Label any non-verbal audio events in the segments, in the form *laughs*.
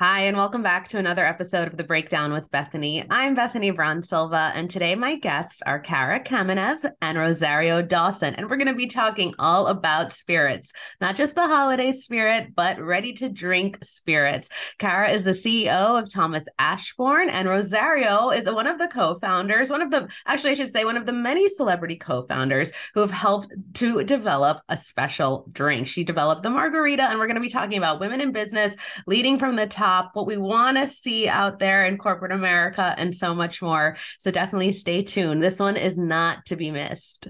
Hi, and welcome back to another episode of The Breakdown with Bethany. I'm Bethany Braun Silva, and today my guests are Cara Kamenev and Rosario Dawson. And we're going to be talking all about spirits, not just the holiday spirit, but ready to drink spirits. Cara is the CEO of Thomas Ashbourne, and Rosario is one of the co founders, one of the, actually, I should say, one of the many celebrity co founders who have helped to develop a special drink. She developed the margarita, and we're going to be talking about women in business leading from the top top, what we want to see out there in corporate America, and so much more. So definitely stay tuned. This one is not to be missed.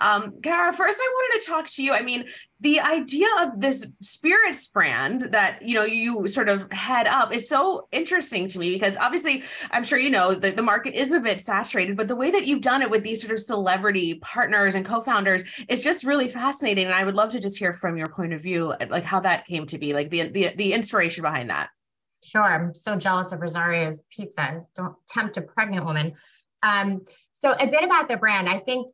Um, Cara, first I wanted to talk to you. I mean, the idea of this spirits brand that you know you sort of head up is so interesting to me because obviously I'm sure you know that the market is a bit saturated, but the way that you've done it with these sort of celebrity partners and co-founders is just really fascinating. And I would love to just hear from your point of view, like how that came to be, like the the, the inspiration behind that. Sure. I'm so jealous of Rosario's pizza. Don't tempt a pregnant woman. Um, so a bit about the brand. I think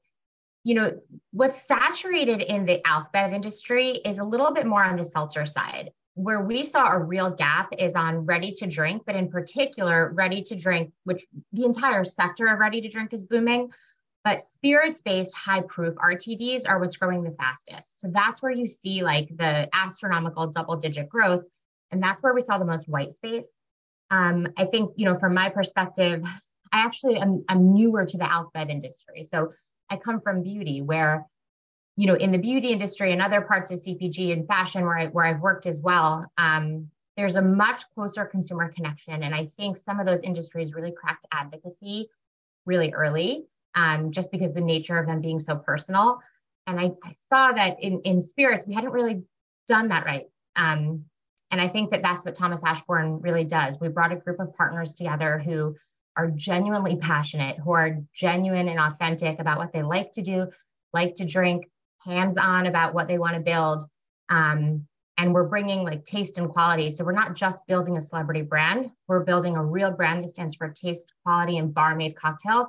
you know, what's saturated in the alc bev industry is a little bit more on the seltzer side. Where we saw a real gap is on ready to drink, but in particular, ready to drink, which the entire sector of ready to drink is booming. But spirits based high proof RTDs are what's growing the fastest. So that's where you see like the astronomical double digit growth. And that's where we saw the most white space. Um, I think, you know, from my perspective, I actually am I'm newer to the alc bev industry. So I come from beauty where, you know, in the beauty industry and other parts of CPG and fashion where I where I've worked as well, um, there's a much closer consumer connection. And I think some of those industries really cracked advocacy really early, um, just because the nature of them being so personal. And I, I, saw that in, in spirits, we hadn't really done that right. Um, and I think that that's what Thomas Ashbourne really does. We brought a group of partners together who are genuinely passionate, who are genuine and authentic about what they like to do, like to drink, hands on about what they want to build. Um, and we're bringing like taste and quality. So we're not just building a celebrity brand, we're building a real brand that stands for taste, quality, and bar made cocktails.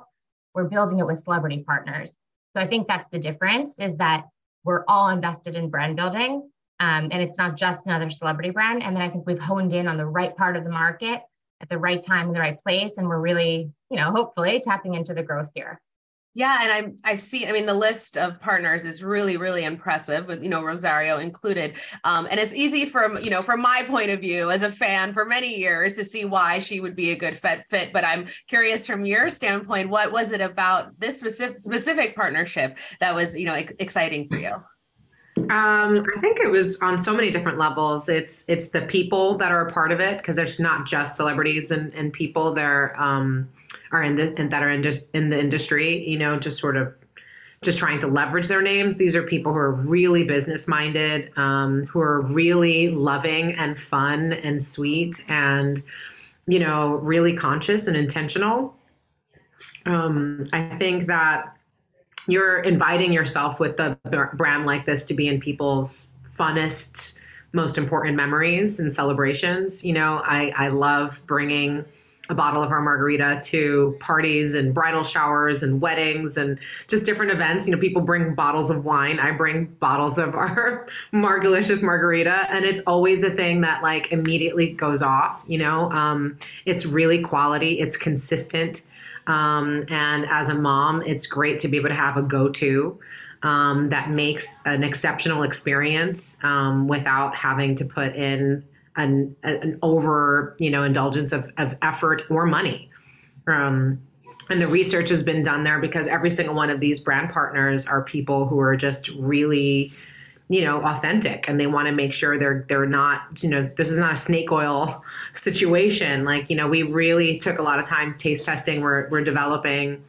We're building it with celebrity partners. So I think that's the difference is that we're all invested in brand building. Um, and it's not just another celebrity brand. And then I think we've honed in on the right part of the market at the right time in the right place and we're really you know hopefully tapping into the growth here yeah, and I'm I've seen. I mean, the list of partners is really really impressive, with you know Rosario included. Um, and it's easy from you know from my point of view as a fan for many years to see why she would be a good fit. Fit, but I'm curious from your standpoint, what was it about this specific specific partnership that was you know exciting for you? Um, I think it was on so many different levels. It's it's the people that are a part of it because there's not just celebrities and, and people there um, are in the and that are in just in the industry. You know, just sort of just trying to leverage their names. These are people who are really business minded, um, who are really loving and fun and sweet and you know really conscious and intentional. Um, I think that you're inviting yourself with a brand like this to be in people's funnest most important memories and celebrations you know i i love bringing a bottle of our margarita to parties and bridal showers and weddings and just different events. You know, people bring bottles of wine. I bring bottles of our *laughs* Margalicious margarita, and it's always a thing that like immediately goes off. You know, um, it's really quality. It's consistent. Um, and as a mom, it's great to be able to have a go to um, that makes an exceptional experience um, without having to put in an, an over, you know, indulgence of, of effort or money. Um, and the research has been done there because every single one of these brand partners are people who are just really you know authentic and they want to make sure they're they're not you know this is not a snake oil *laughs* situation. Like you know we really took a lot of time taste testing. We're, we're developing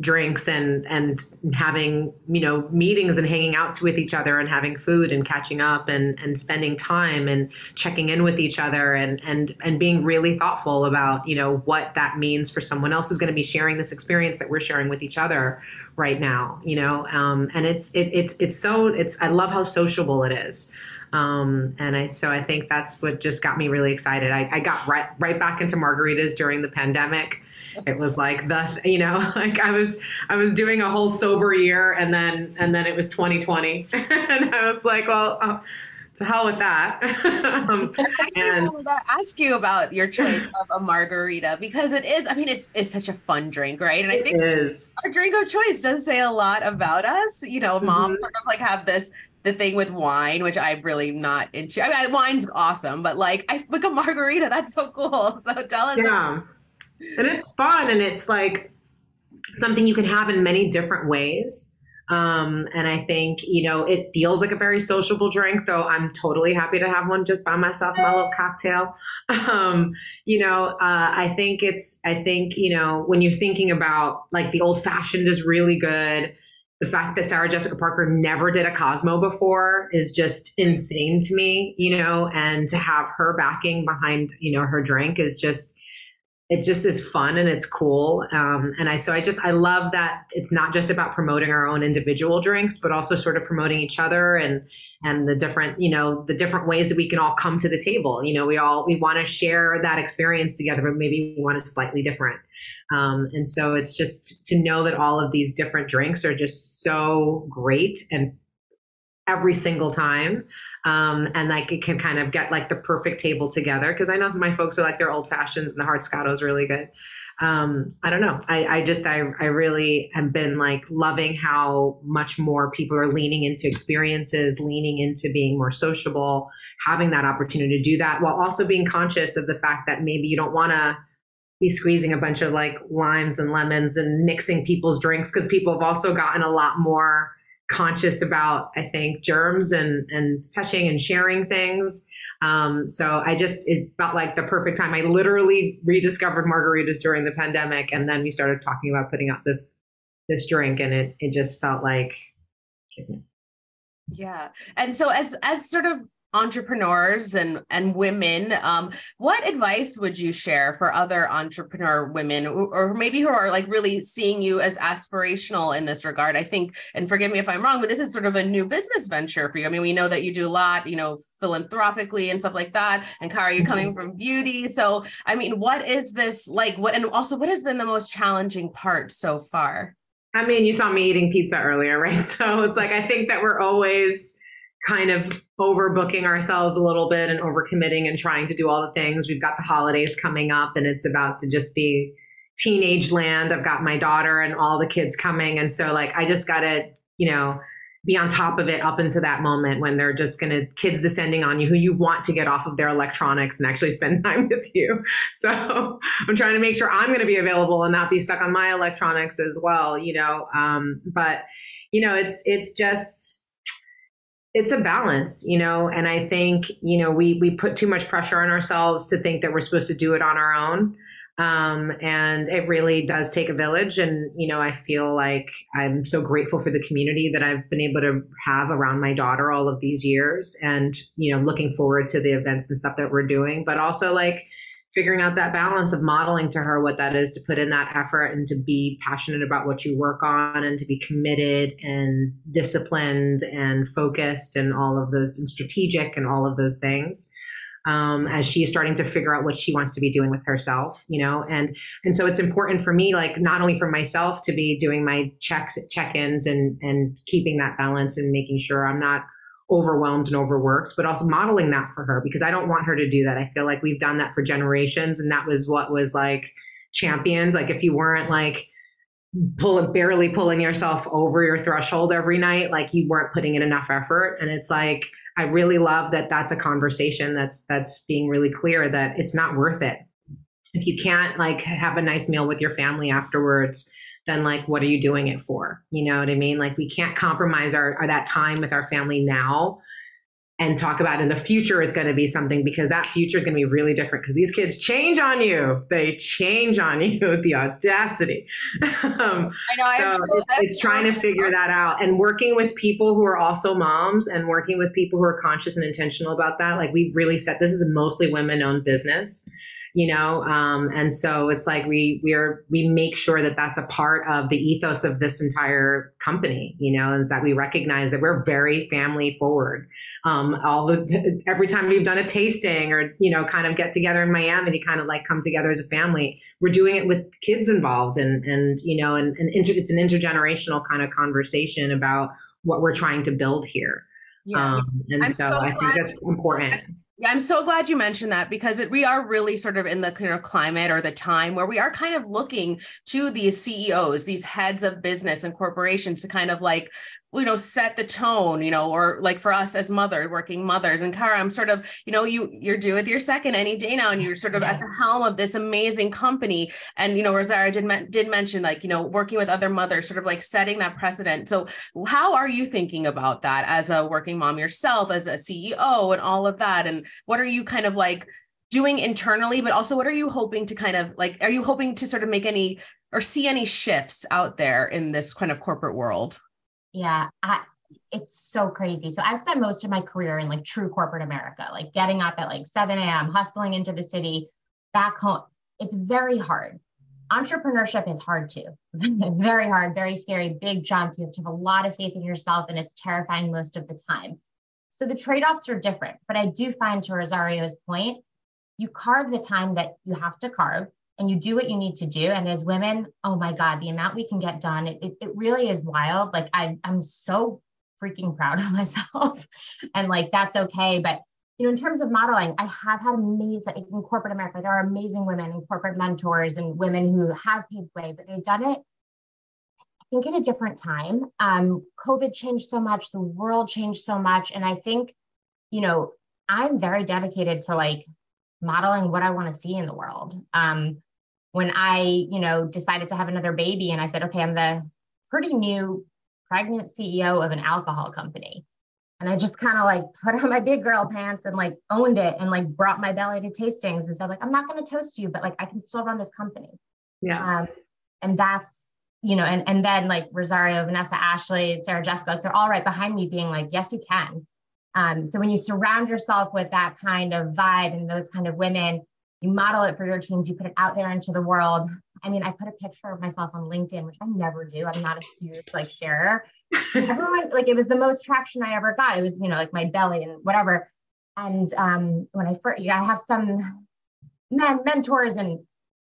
drinks and and having you know meetings and hanging out with each other and having food and catching up and and spending time and checking in with each other and and and being really thoughtful about you know what that means for someone else who's going to be sharing this experience that we're sharing with each other right now you know? Um, and it's it, it it's so it's i love how sociable it is. Um, and I, so I think that's what just got me really excited. I, I got right, right back into margaritas during the pandemic it was like the you know *laughs* like i was i was doing a whole sober year and then and then it was 2020 *laughs* and i was like well oh, to hell with that *laughs* um, actually and, wanted to ask you about your choice of a margarita because it is i mean it's, it's such a fun drink right and i think is. our drink of choice does say a lot about us you know mom mm-hmm. sort of like have this the thing with wine, which I'm really not into. I mean, wine's awesome, but like I like a margarita, that's so cool. So tell us. Yeah and it's fun and it's like something you can have in many different ways um, and I think, you know, it feels like a very sociable drink, though I'm totally happy to have one just by myself, my little cocktail. *laughs* Um, you know, uh, I think it's, I think, you know, when you're thinking about like the old fashioned is really good. The fact that Sarah Jessica Parker never did a Cosmo before is just insane to me, you know, and to have her backing behind, you know, her drink is just, it just is fun and it's cool. Um, and i so i just i love that it's not just about promoting our own individual drinks but also sort of promoting each other and and the different you know the different ways that we can all come to the table. You know we all we want to share that experience together but maybe we want it slightly different. Um, and so it's just to know that all of these different drinks are just so great and every single time um, and like it can kind of get like the perfect table together because I know some of my folks are like their old fashions and the Hardscato is really good. Um, I don't know. I, I just I I really have been like loving how much more people are leaning into experiences, leaning into being more sociable, having that opportunity to do that while also being conscious of the fact that maybe you don't want to be squeezing a bunch of like limes and lemons and mixing people's drinks because people have also gotten a lot more conscious about i think germs and and touching and sharing things. Um, so i just it felt like the perfect time. I literally rediscovered margaritas during the pandemic and then we started talking about putting out this this drink and it it just felt like yeah. And so as as sort of entrepreneurs and and women um, what advice would you share for other entrepreneur women or maybe who are like really seeing you as aspirational in this regard? I think and forgive me if i'm wrong but this is sort of a new business venture for you. I mean we know that you do a lot you know philanthropically and stuff like that. And Cara you're coming mm-hmm. from beauty. So i mean what is this like what and also what has been the most challenging part so far? I mean, you saw me eating pizza earlier, right? *laughs* So it's like I think that we're always kind of overbooking ourselves a little bit and overcommitting and trying to do all the things. We've got the holidays coming up and it's about to just be teenage land. I've got my daughter and all the kids coming. And so like I just gotta, you know, be on top of it up into that moment when they're just going to kids descending on you who you want to get off of their electronics and actually spend *laughs* time with you. So I'm trying to make sure I'm going to be available and not be stuck on my electronics as well, you know. Um, but you know, it's it's just it's a balance, you know, and I think, you know, we we put too much pressure on ourselves to think that we're supposed to do it on our own. Um, and it really does take a village. And, you know, I feel like I'm so grateful for the community that I've been able to have around my daughter all of these years and, you know, looking forward to the events and stuff that we're doing, but also like, figuring out that balance of modeling to her what that is to put in that effort and to be passionate about what you work on and to be committed and disciplined and focused and all of those and strategic and all of those things um, as she's starting to figure out what she wants to be doing with herself you know? And and so it's important for me like not only for myself to be doing my checks check-ins and and keeping that balance and making sure i'm not overwhelmed and overworked, but also modeling that for her because I don't want her to do that. I feel like we've done that for generations and that was what was like champions. Like if you weren't like pulling barely pulling yourself over your threshold every night, like you weren't putting in enough effort. And it's like I really love that that's a conversation that's that's being really clear that it's not worth it. If you can't like have a nice meal with your family afterwards, then like what are you doing it for you know what i mean like we can't compromise our, our that time with our family now and talk about in the future is going to be something because that future is going to be really different because these kids change on you. They change on *laughs* you. With the audacity. um, I know. So it's, it's trying to figure that out and working with people who are also moms and working with people who are conscious and intentional about that. Like we've really said, this is a mostly women-owned business you know um, and so it's like we we are we make sure that that's a part of the ethos of this entire company you know is that we recognize that we're very family forward. Um, all the *laughs* every time we've done a tasting or you know kind of get together in miami to kind of like come together as a family we're doing it with kids involved and and you know and, and inter, it's an intergenerational kind of conversation about what we're trying to build here. Yeah. um, and so, so i think that's important yeah, I'm so glad you mentioned that because it, we are really sort of in the kind of climate or the time where we are kind of looking to these CEOs, these heads of business and corporations to kind of like you know set the tone you know or like for us as mothers working mothers. And Cara I'm sort of you know you you're due with your second any day now and you're sort of at the helm of this amazing company. And you know Rosario did did mention like you know working with other mothers sort of like setting that precedent. So how are you thinking about that as a working mom yourself as a CEO and all of that? And what are you kind of like doing internally but also what are you hoping to kind of like are you hoping to sort of make any or see any shifts out there in this kind of corporate world yeah, I, it's so crazy. So I've spent most of my career in like true corporate America, like getting up at like 7 a.m., hustling into the city, back home. It's very hard. Entrepreneurship is hard too. *laughs* very hard, very scary, big jump. You have to have a lot of faith in yourself, and it's terrifying most of the time. So the trade offs are different. But I do find, to Rosario's point, you carve the time that you have to carve and you do what you need to do. And as women, oh my God, the amount we can get done, it, it, really is wild. Like I, I'm so freaking proud of *laughs* myself. and like that's okay. But you know, in terms of modeling, I have had amazing in corporate America, there are amazing women and corporate mentors and women who have paved way, but they've done it I think at a different time. Um, COVID changed so much, the world changed so much. And I think, you know, I'm very dedicated to like modeling what I want to see in the world. Um, when I, you know, decided to have another baby and I said, okay, I'm the pretty new pregnant CEO of an alcohol company. And I just kind of like *laughs* put on my big girl pants and like owned it and like brought my belly to tastings and said, like, I'm not going to toast you, but like I can still run this company. Yeah. Um, and that's, you know, and and then like Rosario, Vanessa, Ashley, Sarah, Jessica, like they're all right behind me being like, yes, you can. Um, so when you surround yourself with that kind of vibe and those kind of women, you model it for your teams, you put it out there into the world. I mean, I put a picture of myself on LinkedIn, which I never do. I'm not a huge like sharer. Everyone like it was the most traction I ever got. It was, you know, like my belly and whatever. And um, when I first, you know, I have some men mentors and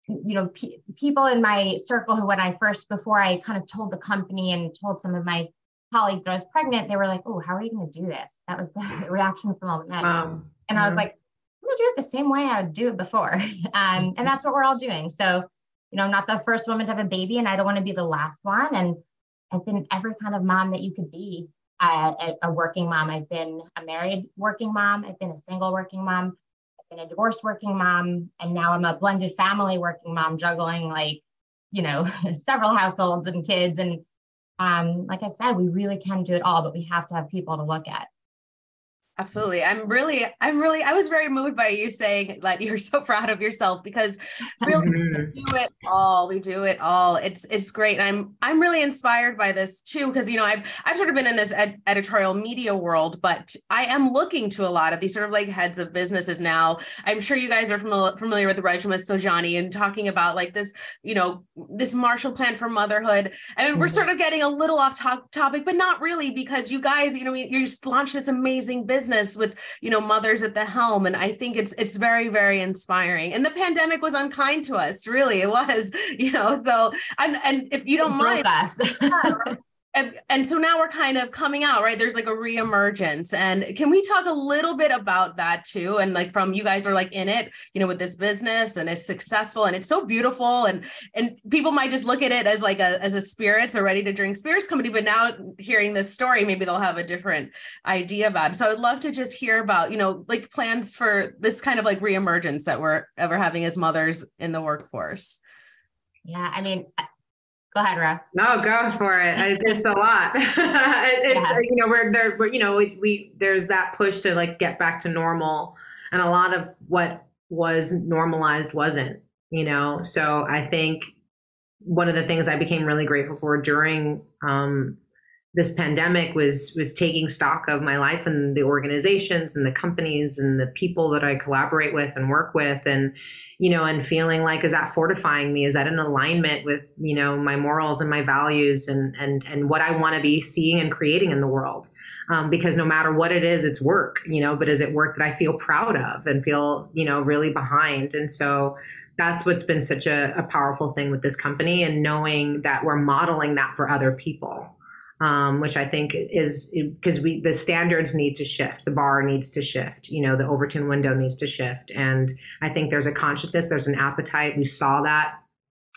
you know pe- people in my circle who when I first before I kind of told the company and told some of my colleagues that I was pregnant, they were like, "Oh, how are you going to do this?" That was the *laughs* reaction from all the men. Um, and I was like, to do it the same way I would do it before. *laughs* Um, and that's what we're all doing. So, you know, I'm not the first woman to have a baby and I don't want to be the last one. And I've been every kind of mom that you could be uh, a, a working mom. I've been a married working mom. I've been a single working mom. I've been a divorced working mom. And now I'm a blended family working mom, juggling like, you know, *laughs* several households and kids. And um, like I said, we really can do it all, but we have to have people to look at. Absolutely. I'm really, I'm really, I was very moved by you saying that you're so *laughs* proud of yourself because really we mm-hmm. *laughs* do it all. We do it all. It's, it's great. And I'm, I'm really inspired by this too, because, you know, I've, I've sort of been in this ed- editorial media world, but I am looking to a lot of these sort of like heads of businesses now. I'm sure you guys are familiar, familiar with Reshma Saujani and talking about like this, you know, this Marshall Plan for motherhood. I mean, mm-hmm. we're sort of getting a little off to- topic, but not really because you guys, you know, you, you launched this amazing business business with you know mothers at the helm and i think it's it's very very inspiring. And the pandemic was unkind to us really it was *laughs* you know so and and if you don't mind and, and so now we're kind of coming out right? There's like a reemergence. And can we talk a little bit about that too? And like from you guys are like in it you know with this business and it's successful and it's so beautiful. And and people might just look at it as like a as a spirits or ready to drink spirits company but now hearing this story maybe they'll have a different idea about it. So i would love to just hear about you know like plans for this kind of like reemergence that we're ever having as mothers in the workforce. Yeah i mean Go ahead, Ra. No, go for it. It's a lot. *laughs* it's yeah. you know we're there. We're, you know we, we there's that push to like get back to normal, and a lot of what was normalized wasn't. You know, so I think one of the things I became really grateful for during um, this pandemic was was taking stock of my life and the organizations and the companies and the people that I collaborate with and work with and you know, and feeling like, is that fortifying me? Is that in alignment with, you know, my morals and my values and, and, and what I want to be seeing and creating in the world? Um, because no matter what it is, it's work, you know, but is it work that I feel proud of and feel, you know, really behind? And so that's what's been such a, a powerful thing with this company and knowing that we're modeling that for other people um, which I think is because we the standards need to shift, the bar needs to shift, you know, the Overton window needs to shift, and I think there's a consciousness, there's an appetite. We saw that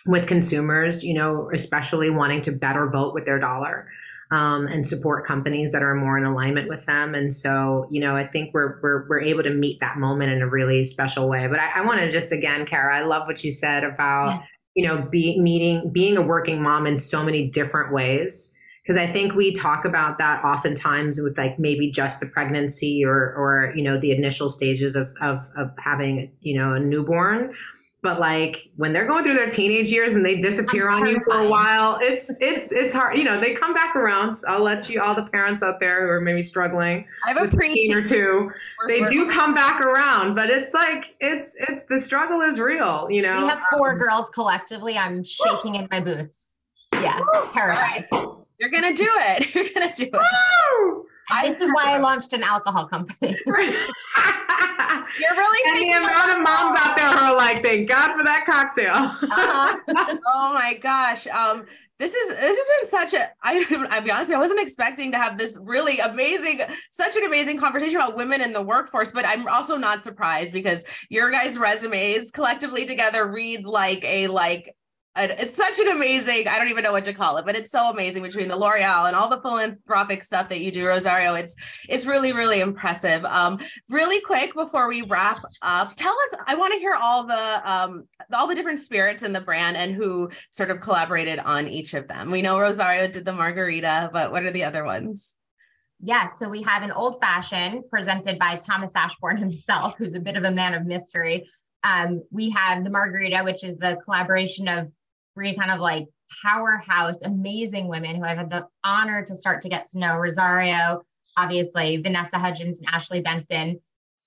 with consumers, you know, especially wanting to better vote with their dollar. Um, and support companies that are more in alignment with them. And so, you know, I think we're we're we're able to meet that moment in a really special way. But I, I want to just again, Cara, I love what you said about yeah. you know being meeting being a working mom in so many different ways because I think we talk about that oftentimes with like maybe just the pregnancy or or you know the initial stages of of of having you know a newborn. But like when they're going through their teenage years and they disappear on you for a while it's it's it's hard you know they come back around. I'll let you all the parents out there who are maybe struggling i have a preteen or two they do come back around but it's like it's it's the struggle is real you know? we have four um, girls collectively. I'm shaking in my boots. Yeah terrified you're gonna do it. *laughs* You're gonna do it. Woo! This is why I launched an alcohol company. *laughs* You're really and the amount of moms out there who are like, "Thank God for that cocktail." uh-huh. *laughs* oh my gosh, um, this is this has been such a. I I'll be honest, I wasn't expecting to have this really amazing, such an amazing conversation about women in the workforce. But I'm also not surprised because your guys' resumes collectively together reads like a like it's such an amazing i don't even know what to call it but it's so amazing between the l'oreal and all the philanthropic stuff that you do rosario. It's it's really really impressive. Um really quick before we wrap up tell us i want to hear all the um all the different spirits in the brand and who sort of collaborated on each of them. We know rosario did the margarita but what are the other ones? Yes, yeah, so we have an old fashioned presented by Thomas Ashbourne *laughs* himself, who's a bit of a man of mystery. Um, we have the margarita, which is the collaboration of three kind of like powerhouse, amazing women who I've had the honor to start to get to know Rosario, obviously, Vanessa Hudgens and Ashley Benson.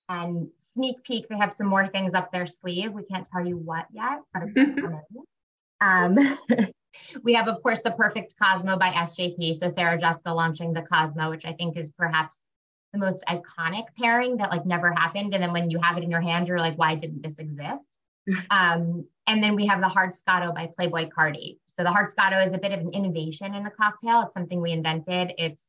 And sneak peek, they have some more things up their sleeve. We can't tell you what yet, but it's *laughs* coming. Um, *laughs* we have, of course, the perfect Cosmo by SJP. So Sarah Jessica launching the Cosmo, which I think is perhaps the most iconic pairing that like never happened. And then when you have it in your hand, you're like, why didn't this exist? *laughs* Um, and then we have the hard Scotto by Playboy Cardi. So the hard Scotto is a bit of an innovation in a cocktail. It's something we invented. It's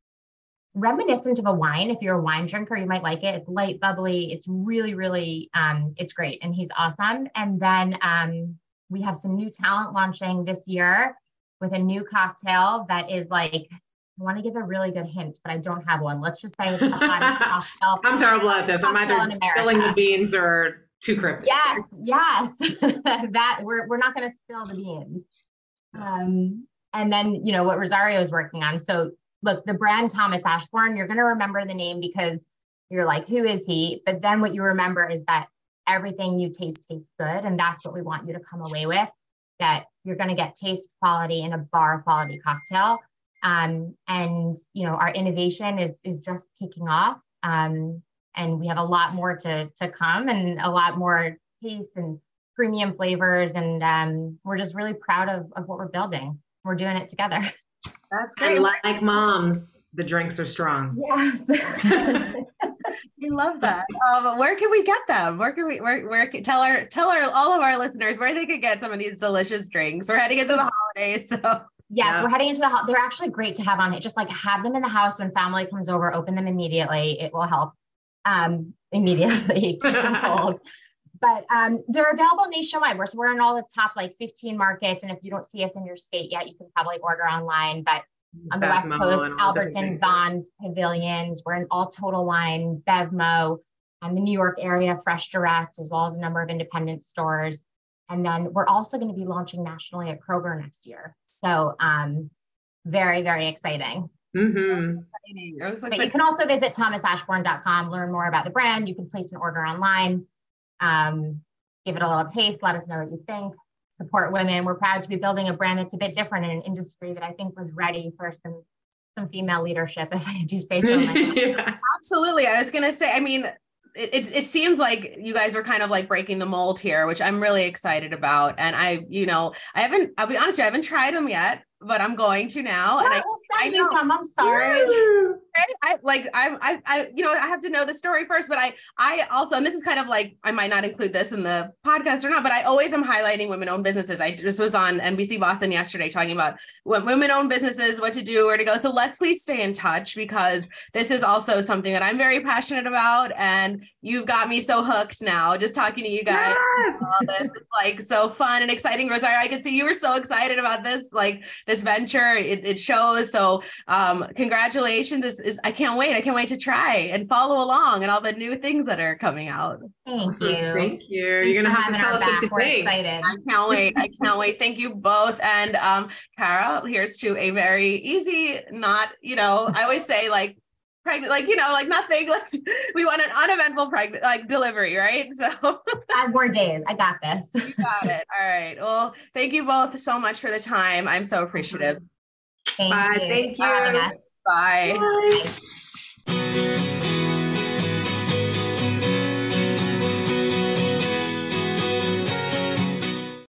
reminiscent of a wine. If you're a wine drinker, you might like it. It's light, bubbly. It's really, really, um, it's great. And he's awesome. And then um, we have some new talent launching this year with a new cocktail that is like I want to give a really good hint, but I don't have one. Let's just say it's the hottest *laughs* cocktail. I'm terrible at this. I'm either spilling the beans or too cryptic. Yes, yes. *laughs* that we're we're not going to spill the beans. Um, and then you know what Rosario is working on. So look, the brand Thomas Ashbourne, you're going to remember the name because you're like, who is he? But then what you remember is that everything you taste tastes good, and that's what we want you to come away with. That you're going to get taste quality in a bar quality cocktail. Um, and you know our innovation is is just kicking off. Um, and we have a lot more to to come and a lot more taste and premium flavors and um, we're just really proud of, of what we're building we're doing it together that's great and like moms the drinks are strong yes *laughs* we love that um, where can we get them where can we where, where can, tell our tell our all of our listeners where they could get some of these delicious drinks we're heading into the holidays so Yes, yeah. we're heading into the. They're actually great to have on it. Just like have them in the house when family comes over. Open them immediately. It will help um, immediately, *laughs* cold. *laughs* But um, they're available nationwide. We're, so we're in all the top like 15 markets. And if you don't see us in your state yet, you can probably order online. But on the West Coast, Albertsons, Vons, Pavilions, we're in all Total Wine, Bevmo, and the New York area, Fresh Direct, as well as a number of independent stores. And then we're also going to be launching nationally at Kroger next year. So um, very, very exciting. Mm-hmm. But you can also visit thomasashbourne.com, learn more about the brand. You can place an order online, um, give it a little taste, let us know what you think, support women. We're proud to be building a brand that's a bit different in an industry that I think was ready for some some female leadership, *laughs* if I do say so. *laughs* yeah. Absolutely. I was gonna say, I mean, it, it, it seems like you guys are kind of like breaking the mold here, which I'm really excited about. And I, you know, I haven't, I'll be honest, you, I haven't tried them yet, but I'm going to now. and I will send I you some. I'm sorry. I like I, I I you know I have to know the story first, but I I also and this is kind of like I might not include this in the podcast or not, but I always am highlighting women-owned businesses. I just was on NBC Boston yesterday talking about what women-owned businesses, what to do, where to go. So let's please stay in touch because this is also something that I'm very passionate about, and you've got me so hooked now. Just talking to you guys, yes. like so fun and exciting. Rosario, I can see you were so excited about this, like this venture. It, it shows. So um, congratulations. It's, it's, I can't wait. I can't wait to try and follow along and all the new things that are coming out. Thank you. Thank you. Thanks You're gonna have to tell us what you We're think. Excited. I can't wait. I can't wait. Thank you both. And um, Cara, here's to a very easy, not, you know, I always say like pregnant, like, you know, like nothing, *laughs* like we want an uneventful pregnant, like delivery, right? *laughs* So five more days. I got this. *laughs* you got it. All right. Well, thank you both so much for the time. I'm so appreciative. Thank Bye. You. Thank you. Bye. Bye.